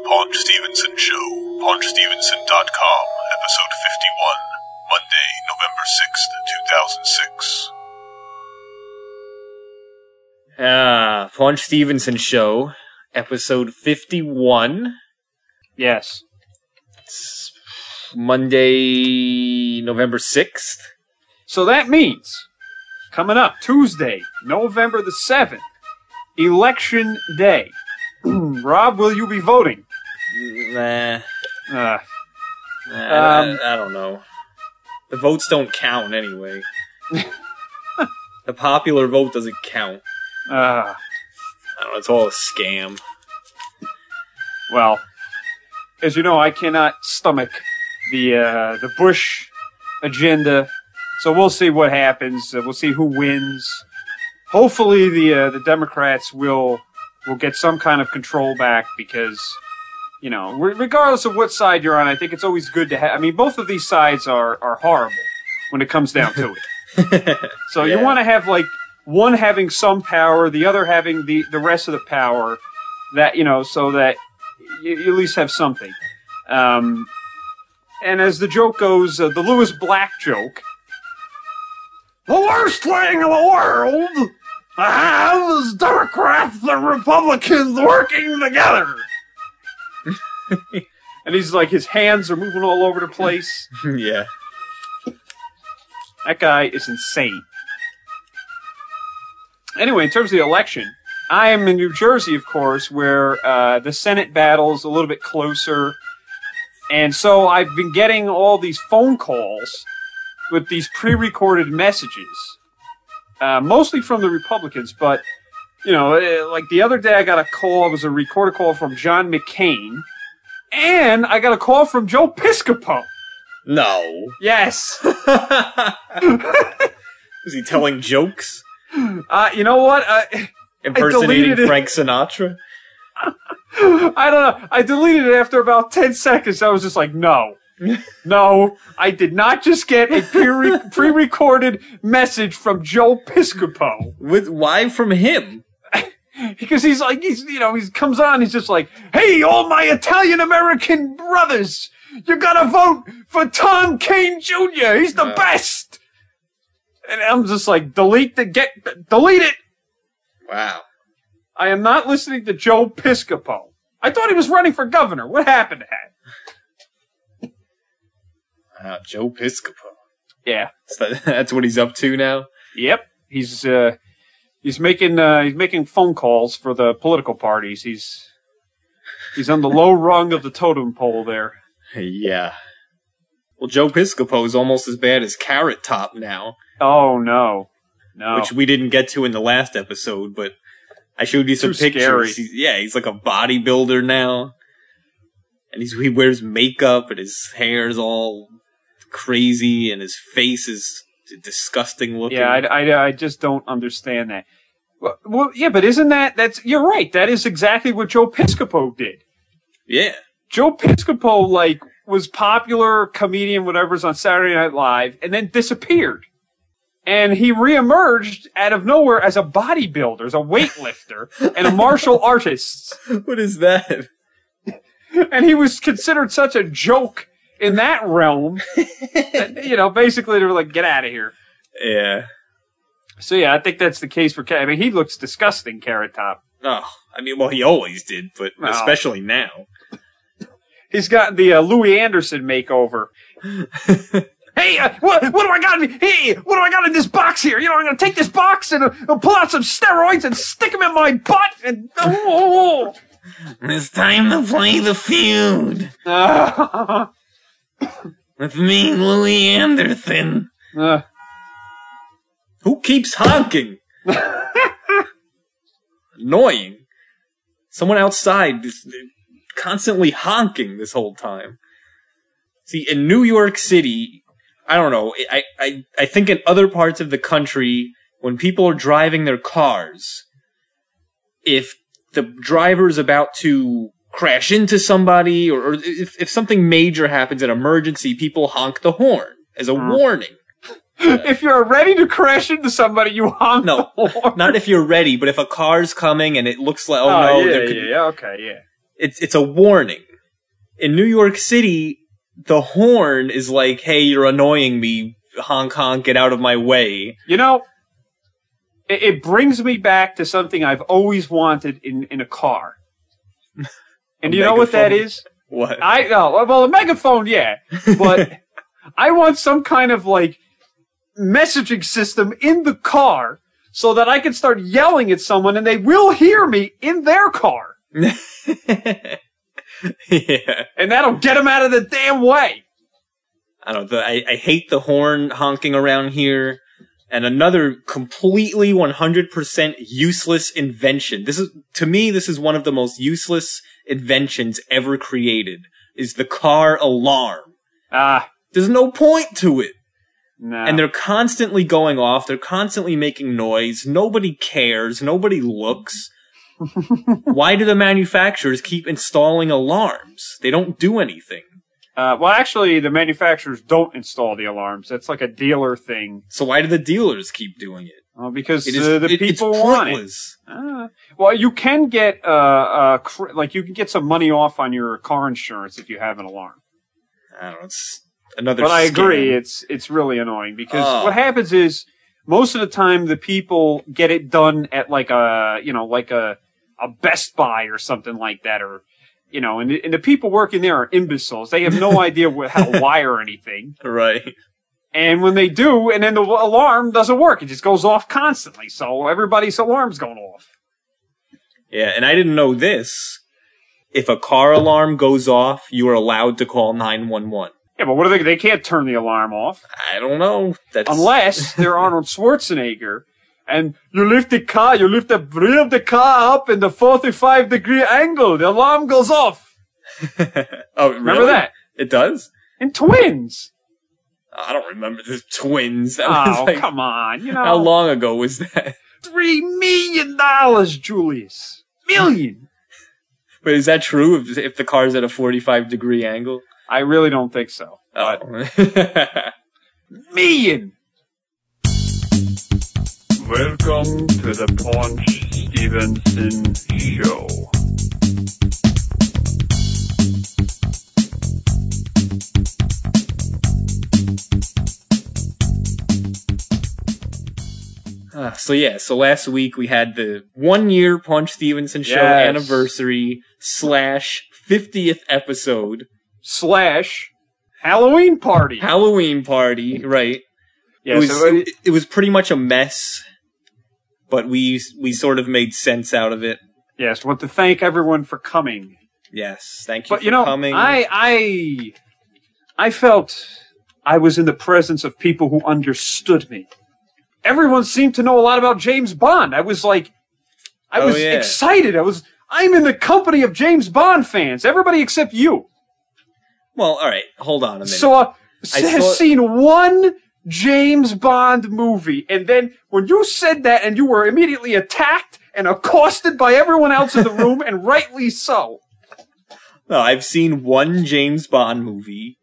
The Paunch Stevenson Show, paunchstevenson.com, episode 51, Monday, November 6th, 2006. Ah, Paunch Stevenson Show, episode 51. Yes. It's Monday, November 6th. So that means coming up Tuesday, November the 7th, election day. Rob, will you be voting? Nah, Uh, nah, I- Um, I, I don't know. The votes don't count anyway. the popular vote doesn't count. uh, I don't know, it's all a scam. well, as you know, I cannot stomach the uh, the Bush agenda. So we'll see what happens. Uh, we'll see who wins. Hopefully, the uh, the Democrats will will get some kind of control back because you know, re- regardless of what side you're on, I think it's always good to have. I mean, both of these sides are are horrible when it comes down to it. So you want to have like one having some power, the other having the the rest of the power. That you know, so that you, you at least have something. Um, and as the joke goes, uh, the Lewis Black joke. The worst thing in the world to have is Democrats and Republicans working together. and he's like, his hands are moving all over the place. yeah. That guy is insane. Anyway, in terms of the election, I am in New Jersey, of course, where uh, the Senate battle's a little bit closer. And so I've been getting all these phone calls with these pre recorded messages, uh, mostly from the Republicans, but, you know, uh, like the other day I got a call, it was a recorded call from John McCain, and I got a call from Joe Piscopo. No. Yes! Is he telling jokes? Uh, you know what? Uh, Impersonating it. Frank Sinatra? I don't know. I deleted it after about 10 seconds. I was just like, no. No, I did not just get a pre- pre-recorded message from Joe Piscopo. With why from him? Because he's like, he's, you know, he comes on, he's just like, hey, all my Italian American brothers, you gotta vote for Tom Kean Jr. He's the Yeah. best. And I'm just like, delete the, get, delete it. Wow. I am not listening to Joe Piscopo. I thought he was running for governor. What happened to that? Wow, Joe Piscopo. Yeah. So that's what he's up to now? Yep. He's uh he's making uh he's making phone calls for the political parties. He's he's on the low rung of the totem pole there. Yeah. Well, Joe Piscopo is almost as bad as Carrot Top now, Oh no. No. which we didn't get to in the last episode, but I showed you some Too pictures. He's- yeah, he's like a bodybuilder now. And he's, he wears makeup and his hair's all crazy and his face is disgusting looking. yeah, I, I, I just don't understand that. Well, well, yeah, but isn't that that's you're right. That is exactly what Joe Piscopo did. yeah. Joe Piscopo like was popular comedian whatever's on Saturday Night Live and then disappeared. And he reemerged out of nowhere as a bodybuilder, as a weightlifter, and a martial artist. What is that? And he was considered such a joke in that realm you know, basically they were like, get out of here. Yeah. So yeah, I think that's the case for Carrot. I mean, he looks disgusting, Carrot Top. Oh, I mean, well, he always did, but Well. especially now. He's got the uh, Louie Anderson makeover. hey, uh, what, what do I got? In, hey, what do I got in this box here? You know, I'm going to take this box and uh, pull out some steroids and stick them in my butt. And oh, It's time to play the feud with me, Louie Anderson. uh, Who keeps honking? Annoying. Someone outside is constantly honking this whole time. See, in New York City, I don't know, I, I, I think in other parts of the country, when people are driving their cars, if the driver is about to crash into somebody, or, or if, if something major happens, an emergency, people honk the horn as a Hmm. warning. if you're ready to crash into somebody, you honk No, the horn. Not if you're ready, but if a car's coming and it looks like, oh, Oh, no, yeah, there could yeah, yeah, okay, yeah. it's it's a warning. In New York City, the horn is like, "Hey, you're annoying me. Honk honk, get out of my way." You know, it, it brings me back to something I've always wanted in, in a car. And you know what that is? What? I oh, well, a megaphone, yeah, but I want some kind of like messaging system in the car so that I can start yelling at someone and they will hear me in their car, yeah. and that'll get them out of the damn way. I don't know. The, I, I hate the horn honking around here. And another completely 100% useless invention. This is, to me, this is one of the most useless inventions ever created, is the car alarm. Ah, There's no point to it. no. And they're constantly going off. They're constantly making noise. Nobody cares. Nobody looks. Why do the manufacturers keep installing alarms? They don't do anything. Uh, well, actually, the manufacturers don't install the alarms. That's like a dealer thing. So why do the dealers keep doing it? Well, because It is uh, the it- people want it. Ah. well, you can get uh, uh, cr- like you can get some money off on your car insurance if you have an alarm. I don't know. It's another. But I agree, it's it's really annoying because Oh. what happens is most of the time the people get it done at like a you know like a a Best Buy or something like that, or you know, and the, and the people working there are imbeciles. They have no idea how to wire anything, right. And when they do, and then the alarm doesn't work, it just goes off constantly. So everybody's alarm's going off. Yeah, and I didn't know this. If a car alarm goes off, you are allowed to call nine one one. Yeah, but what are they? They can't turn the alarm off. I don't know. That's unless they're Arnold Schwarzenegger. And you lift the car, you lift the rear of the car up in the 45 degree angle. The alarm goes off. oh, Remember really? that? It does. In twins. I don't remember the twins. That was Oh, like, come on. You know, how long ago was that? three million dollars, Julius. Million. But is that true? If, if the car's at a forty-five degree angle? I really don't think so. Oh. But Oh. million. Welcome to the Paunch Stevenson Show. Ah, so yeah, so last week we had the one year Paunch Stevenson show Yes. anniversary slash fiftieth episode Slash Halloween party. Halloween party, right? yeah, it was so it, it was pretty much a mess, but we we sort of made sense out of it. yes, want to thank everyone for coming. Yes, thank you But for you know, coming. I I I felt I was in the presence of people who understood me. Everyone seemed to know a lot about James Bond. I was like I Oh, was yeah. excited. I was I'm in the company of James Bond fans. Everybody except you. well, all right, hold on a minute. So uh, I has saw- seen one James Bond movie, and then when you said that, and you were immediately attacked and accosted by everyone else in the room, and rightly so. no, I've seen one James Bond movie,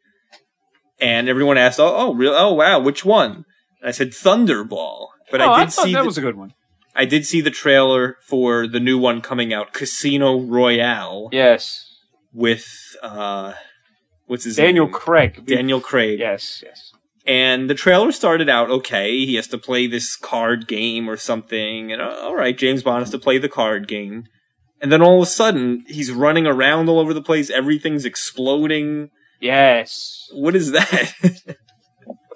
and everyone asked, "Oh, oh, real? Oh, wow, which one?" And I said Thunderball, but oh, I did thought see that the, was a good one. I did see the trailer for the new one coming out, Casino Royale, Yes, with uh, what's his Daniel name? Craig. Daniel Craig. Yes, yes. And the trailer started out okay. He has to play this card game or something, and uh, all right, James Bond has to play the card game. And then all of a sudden, he's running around all over the place. Everything's exploding. Yes. What is that?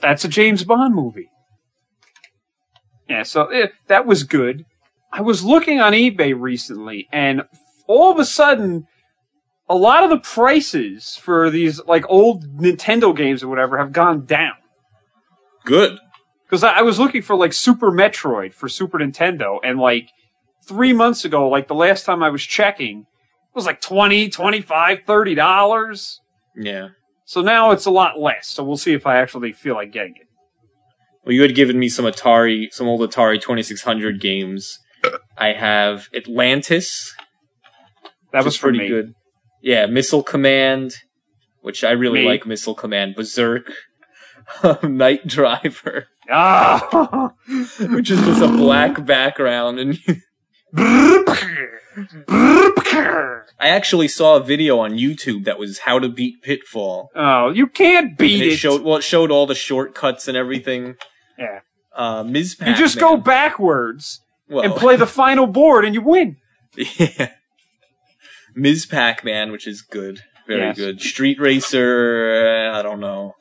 That's a James Bond movie. Yeah, so eh, that was good. I was looking on eBay recently, and all of a sudden, a lot of the prices for these like old Nintendo games or whatever have gone down. Good. Because I, I was looking for like Super Metroid for Super Nintendo, and like three months ago, like the last time I was checking, it was like 20 25 30 dollars. Yeah. So now it's a lot less. So we'll see if I actually feel like getting it. Well, you had given me some Atari, some old Atari 2600 games. I have Atlantis. That was pretty me. good. Yeah, Missile Command, which I really Me. like Missile Command. Berserk. Night Driver. Ah, which is just a black background and I actually saw a video on YouTube that was how to beat Pitfall. Oh, you can't beat And it. it showed well, it showed all the shortcuts and everything. yeah. Uh, Ms. You just go backwards and play the final board, and you win. yeah. Ms. Pac-Man, which is good, very Yes. good. Street Racer, uh, I don't know,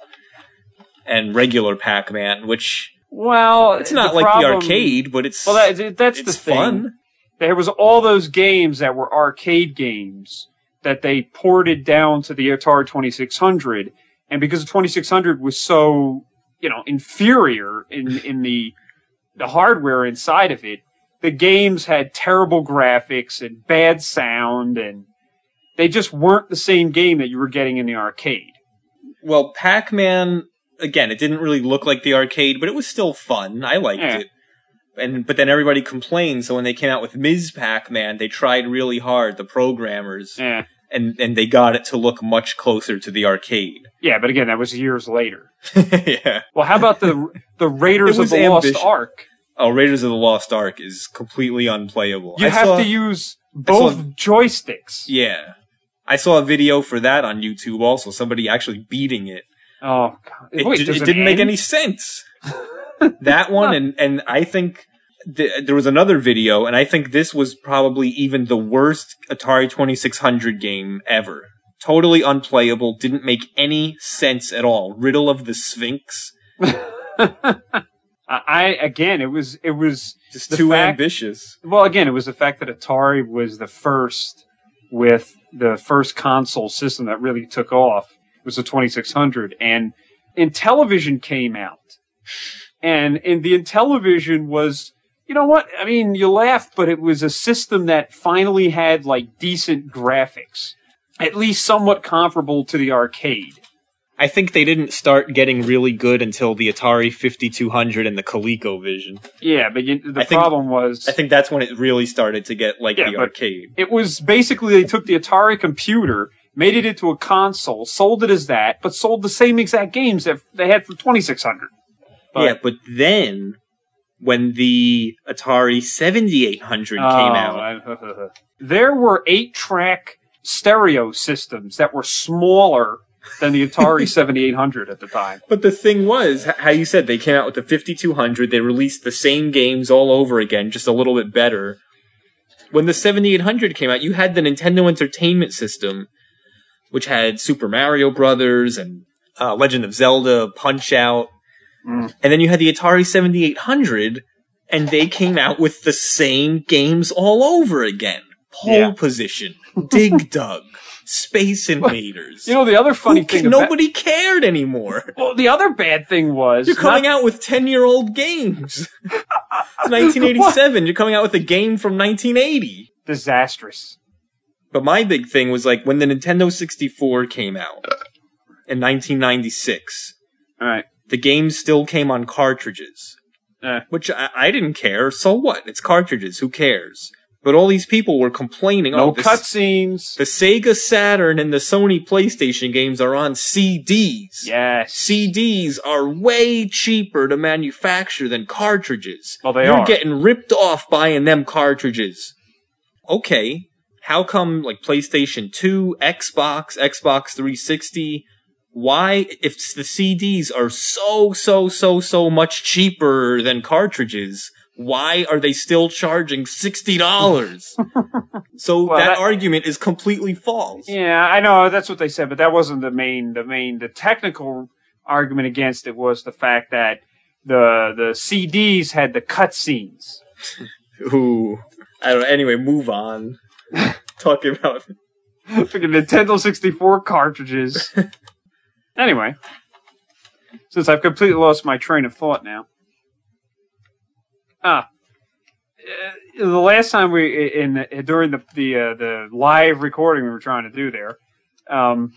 and regular Pac-Man, which Well, it's not the like problem- the arcade, but it's Well, that, that's the thing. fun. There was all those games that were arcade games that they ported down to the Atari 2600, and because the 2600 was so, you know, inferior in in the the hardware inside of it, the games had terrible graphics and bad sound, and they just weren't the same game that you were getting in the arcade. Well, Pac-Man again, it didn't really look like the arcade, but it was still fun. I liked it. And but then everybody complained, so when they came out with Ms. Pac-Man, they tried really hard, the programmers, Yeah, and and they got it to look much closer to the arcade. yeah, but again, that was years later. yeah. Well, how about the the Raiders of the Lost. Ark? Oh, Raiders of the Lost Ark is completely unplayable. You I have saw- to use saw- both joysticks. Yeah. I saw a video for that on YouTube also, somebody actually beating it. Oh, God. It, Wait, does it didn't make any sense. that one and and I think th- there was another video and I think this was probably even the worst Atari 2600 game ever. Totally unplayable, didn't make any sense at all. Riddle of the Sphinx, I, again, it was it was just too fact- ambitious. well, again, it was the fact that Atari was the first with the first console system that really took off was the 2600, and Intellivision came out, and and the Intellivision was. You know what? I mean, you laugh, but it was a system that finally had like decent graphics, at least somewhat comparable to the arcade. I think they didn't start getting really good until the Atari 5200 and the ColecoVision. Yeah, but you, the I think- problem was I think that's when it really started to get like Yeah, the arcade. it was basically they took the Atari computer, made it into a console, sold it as that, but sold the same exact games that they had for 2600. But- yeah, but then when the Atari 7800 came Oh, out, I- there were eight track stereo systems that were smaller than the Atari 7800 at the time. but the thing was, how you said they came out with the 5200, they released the same games all over again, just a little bit better. When the 7800 came out, you had the Nintendo Entertainment System, which had Super Mario Brothers and uh, Legend of Zelda, Punch Out, Mm. and then you had the Atari 7800, and they came out with the same games all over again. Pole Yeah. position, Dig Dug, Space Invaders. You know, the other funny ca- thing about, nobody cared anymore. well, the other bad thing was You're coming not- out with 10 year old games. it's 1987. You're coming out with a game from 1980. disastrous. But my big thing was like when the Nintendo 64 came out in 1996, All right. The game still came on cartridges. Eh. Which I, I didn't care. So what? It's cartridges. Who cares? But all these people were complaining. No oh, cutscenes. The Sega Saturn and the Sony PlayStation games are on CDs. Yes. CDs are way cheaper to manufacture than cartridges. Well, they You're are. getting ripped off buying them cartridges. Okay, how come like PlayStation 2, Xbox, Xbox 360, why if the CDs are so so so so much cheaper than cartridges, why are they still charging $60? so Well, that, that- argument is completely false. Yeah, I know that's what they said, but that wasn't the main. The main, the technical argument against it was the fact that the the CDs had the cutscenes. Ooh. I don't know. Anyway, move on. Talking about Freaking Nintendo 64 cartridges. Anyway, since I've completely lost my train of thought now. Ah, uh, the last time we in during the the uh, the live recording we were trying to do there, um,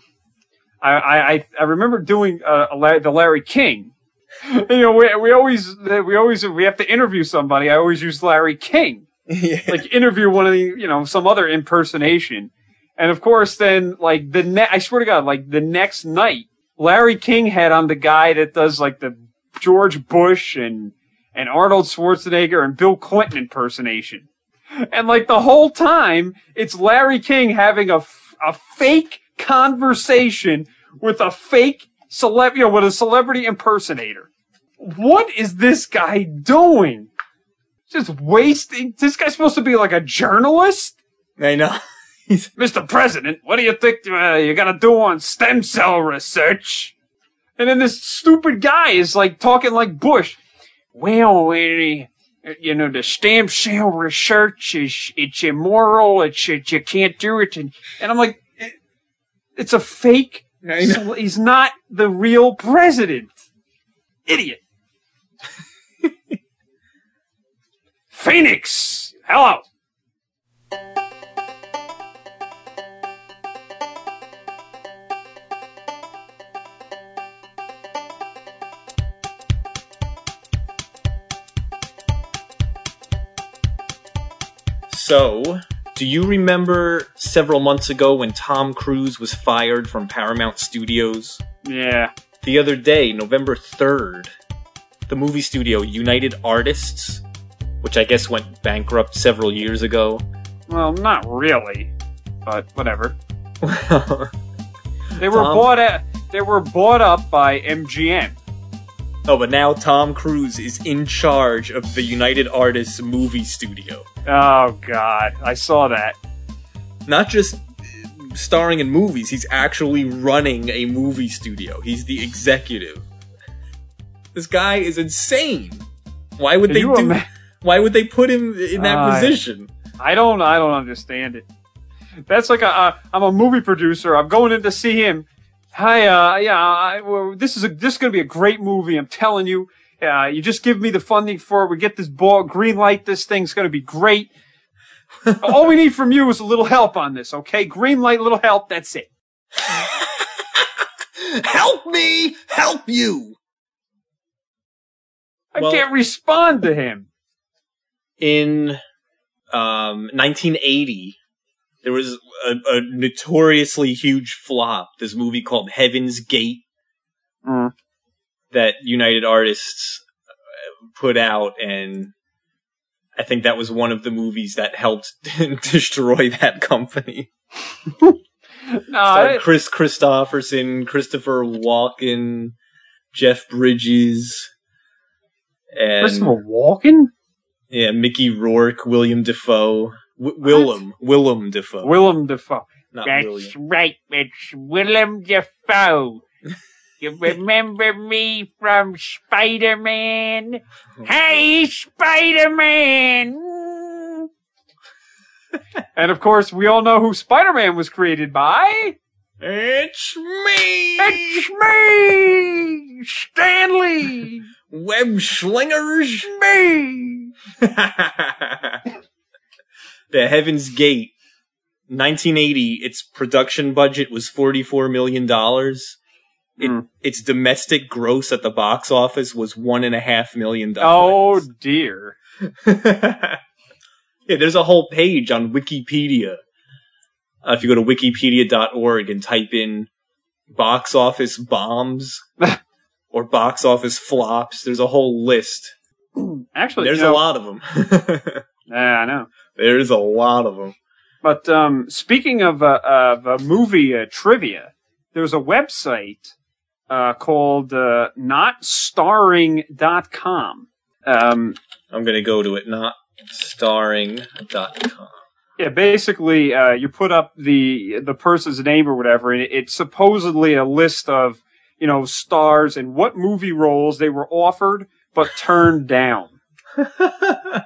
I I I remember doing uh, a La- the Larry King. you know, we we always we always we have to interview somebody. I always use Larry King yeah. like interview one of the you know some other impersonation and of course then like the ne- i swear to god like the next night larry king had on the guy that does like the george bush and and arnold schwarzenegger and bill clinton impersonation And like the whole time, it's Larry King having a, f- a fake conversation with a fake celeb, you know, with a celebrity impersonator. What is this guy doing? Just wasting. This guy's supposed to be like a journalist? I know. He's Mr. President, what do you think uh, you gotta do on stem cell research? And then this stupid guy is like talking like Bush. Well, we, you know, the stem cell research is it's immoral. It's, it's you can't do it, and, and I'm like, it- it's a fake. So he's not the real president. Idiot. Phoenix, hello. So, do you remember several months ago when Tom Cruise was fired from Paramount Studios? Yeah. The other day, November 3rd, the movie studio United Artists, which I guess went bankrupt several years ago. Well, not really, but whatever. They were Tom? bought at, they were bought up by MGM. Oh, but now Tom Cruise is in charge of the United Artists movie studio. Oh god, I saw that. Not just starring in movies, he's actually running a movie studio. He's the executive. This guy is insane. Why would Can they do ima- Why would they put him in that Uh, position? I don't I don't understand it. That's like a uh, I'm a movie producer. I'm going in to see him. Hi, uh, yeah, I, well, this is a this is gonna be a great movie. I'm telling you. Uh, you just give me the funding for it. We get this ball, green light. This thing's gonna be great. All we need from you is a little help on this, okay? Green light, little help. That's it. Help me! Help you! I Well- can't respond to him. in um, 1980, there was a, a notoriously huge flop. This movie called Heaven's Gate Mm. that United Artists uh, put out, and I think that was one of the movies that helped destroy that company. No, Starred Kris Kristofferson, Christopher Walken, Jeff Bridges, and Christopher Walken, Yeah, Mickey Rourke, William Defoe, w- Willem, Willem Defoe, Willem Dafoe. not That's William. right, it's Willem Dafoe. You remember me from Spider Man? Oh, hey, Spider Man! And of course, we all know who Spider-Man was created by. It's me, It's me, Stan Lee. Web Slingers. Me. the Heaven's Gate, 1980. Its production budget was 44 million dollars. It, Hmm. Its domestic gross at the box office was one and a half million Oh dollars. Oh dear. yeah, there's a whole page on Wikipedia. Uh, if you go to wikipedia.org and type in box office bombs or box office flops, there's a whole list. Actually, There's you know, a lot of them. Yeah, I know. there's a lot of them. But um, speaking of uh, of uh, movie uh, trivia, there's a website uh, called uh, notstarring.com. Um, I'm gonna go to it, not starring.com. yeah, basically, uh, you put up the the person's name or whatever, and it's supposedly a list of you know stars and what movie roles they were offered but turned down.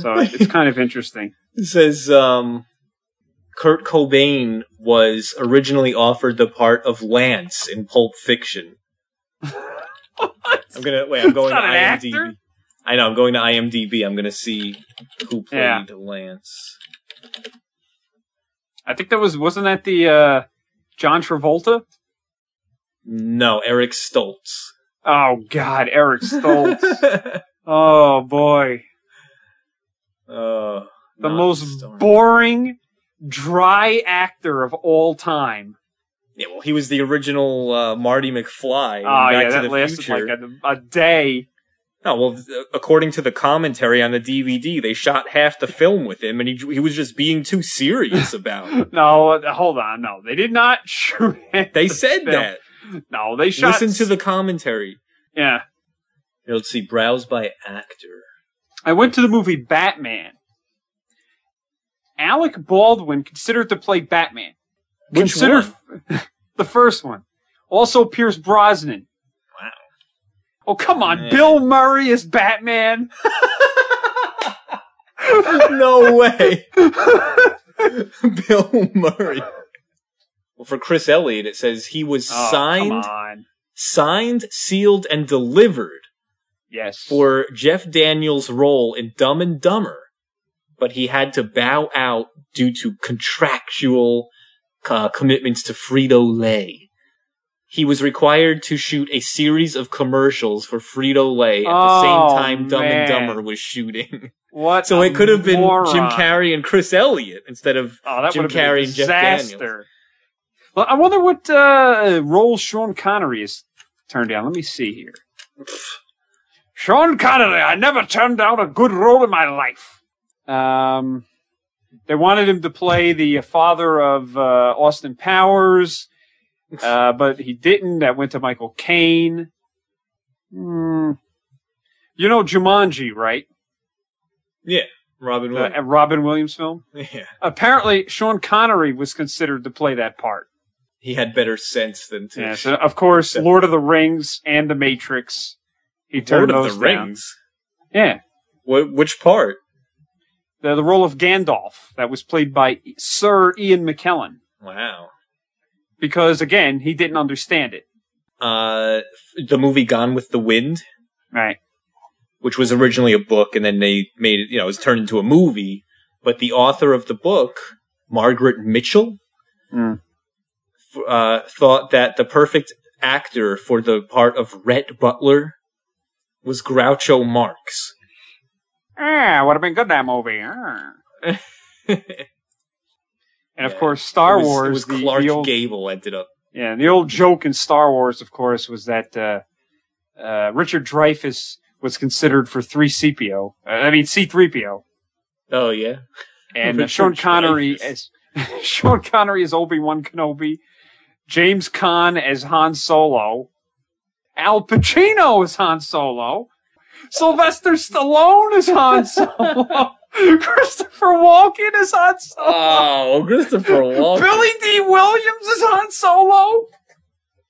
So it's kind of interesting. It says um, Kurt Cobain was originally offered the part of Lance in Pulp Fiction. I'm gonna wait. I'm going to IMDb. actor? I know. I'm going to IMDb. I'm gonna see who played Yeah. Lance. I think that was wasn't that the uh, John Travolta? No, Eric Stoltz. Oh God, Eric Stoltz. oh boy, uh, the most boring, dry actor of all time. Yeah, well, he was the original uh, Marty McFly. Oh yeah, that lasted Future. like a, a day. Oh well, according to the commentary on the DVD, they shot half the film with him, and he he was just being too serious about it. No, hold on. No, they did not shoot. They the said film. that. No, they shot. Listen to the commentary. Yeah, let's see. Browse by actor. I went to the movie Batman. Alec Baldwin considered to play Batman. Which Consider one? the first one. Also Pierce Brosnan. Wow. Oh come on, Man. Bill Murray is Batman. no way. Bill Murray. Well, for Chris Elliott, it says he was Oh, signed, signed, sealed, and delivered Yes. for Jeff Daniels' role in Dumb and Dumber, but he had to bow out due to contractual uh, commitments to Frito Lay. He was required to shoot a series of commercials for Frito Lay at the Oh, same time Dumb and. Dumber was shooting. what? So it could have been moron. Jim Carrey and Chris Elliott instead of Oh, that Jim would have been Carrey and Jeff Daniels. disaster. Well, I wonder what uh, role Sean Connery has turned down. Let me see here. Sean Connery, I never turned down a good role in my life. Um, they wanted him to play the father of uh, Austin Powers, uh, but he didn't. That went to Michael Caine. Hmm. You know Jumanji, right? Yeah, Robin The Williams. uh, Robin Williams film. yeah. Apparently, Sean Connery was considered to play that part. He had better sense than to Yeah, so of course, Lord of the Rings and The Matrix. He Lord turned of those the down. Rings. Yeah, Wh- which part? the, the role of Gandalf that was played by Sir Ian McKellen. Wow. Because again, he didn't understand it. Uh, the movie Gone with the Wind, Right. which was originally a book, and then they made it. You know, it was turned into a movie. But the author of the book, Margaret Mitchell, Mm. f- uh, thought that the perfect actor for the part of Rhett Butler was Groucho Marx. Ah, would have been good that movie. Ah. And of Yeah. course, Star was, Wars. Was the, Clark the old, Gable ended up. Yeah, the old joke in Star Wars, of course, was that uh, uh, Richard Dreyfuss was considered for three CPO. Uh, I mean C3PO. Oh yeah. and Sean Connery Dreyfuss. as Sean Connery as Obi Wan Kenobi, James Caan as Han Solo, Al Pacino is Han Solo, Sylvester Stallone is Han Solo, Christopher Walken is Han Solo, Oh, Christopher Walken. Billy Dee Williams is Han Solo.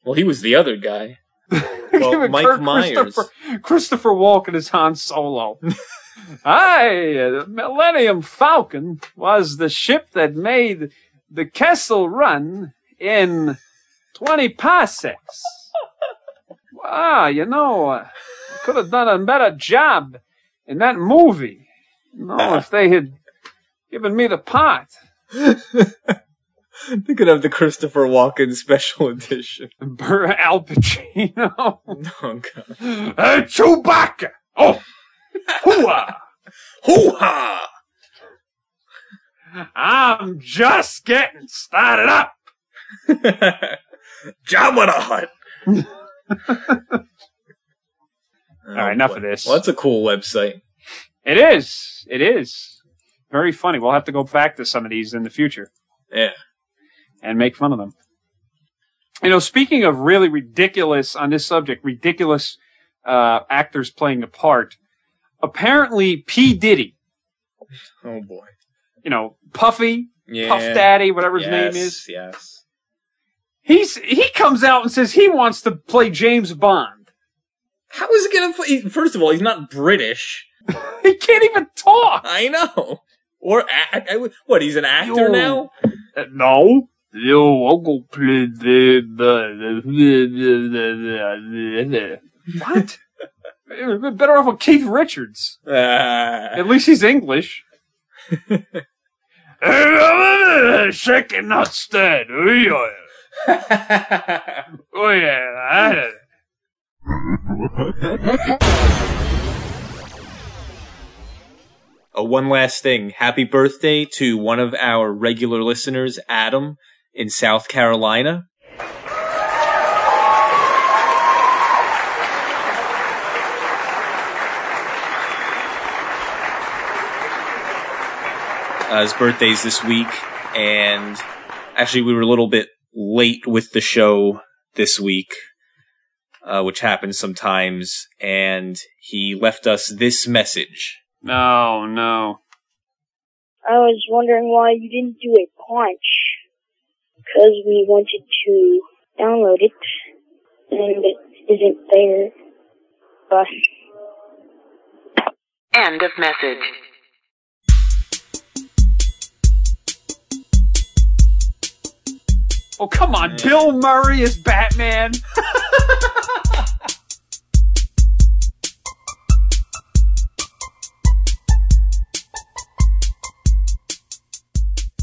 Well, he was the other guy. Well, Mike Kurt Myers. Christopher, Christopher Walken is Han Solo. Aye, the Millennium Falcon was the ship that made the Kessel run in 20 parsecs. Ah, you know, uh, could have done a better job in that movie. No, if they had given me the part. They could have the Christopher Walken special edition. Bur- Al Pacino. Oh god. Hey, Chewbacca! Oh! Hooah! Hoo ha! I'm just getting started up. Jabba the Hutt. All right, enough of this. Well, that's a cool website. It is. It is. Very funny. We'll have to go back to some of these in the future Yeah. and make fun of them. You know, speaking of really ridiculous on this subject, ridiculous uh, actors playing a part, apparently P. Diddy, Oh boy. you know, Puffy, Yeah. Puff Daddy, whatever his yes, name is, Yes. He's he comes out and says he wants to play James Bond. How is he gonna play? First of all, he's not British. He can't even talk. I know. Or act. I what? He's an actor Yo. now. Uh, no. Yo, I'll go play the. What? Better off with Keith Richards. Ah. At least he's English. Shaking not stand. Oye, oh, one last thing. Happy birthday to one of our regular listeners, Adam, in South Carolina. Uh, his birthday's this week, and actually, we were a little bit late with the show this week, uh, which happens sometimes, and he left us this message. No, no. I was wondering why you didn't do a punch. Because we wanted to download it, and it isn't there. But End of message. Oh, come on. Bill Murray is Batman.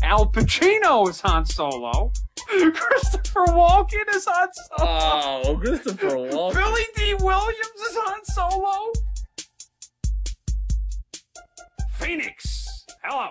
Al Pacino is Han Solo. Christopher Walken is Han Solo. Oh, Christopher Walken. Billy Dee Williams is Han Solo. Phoenix. Hello.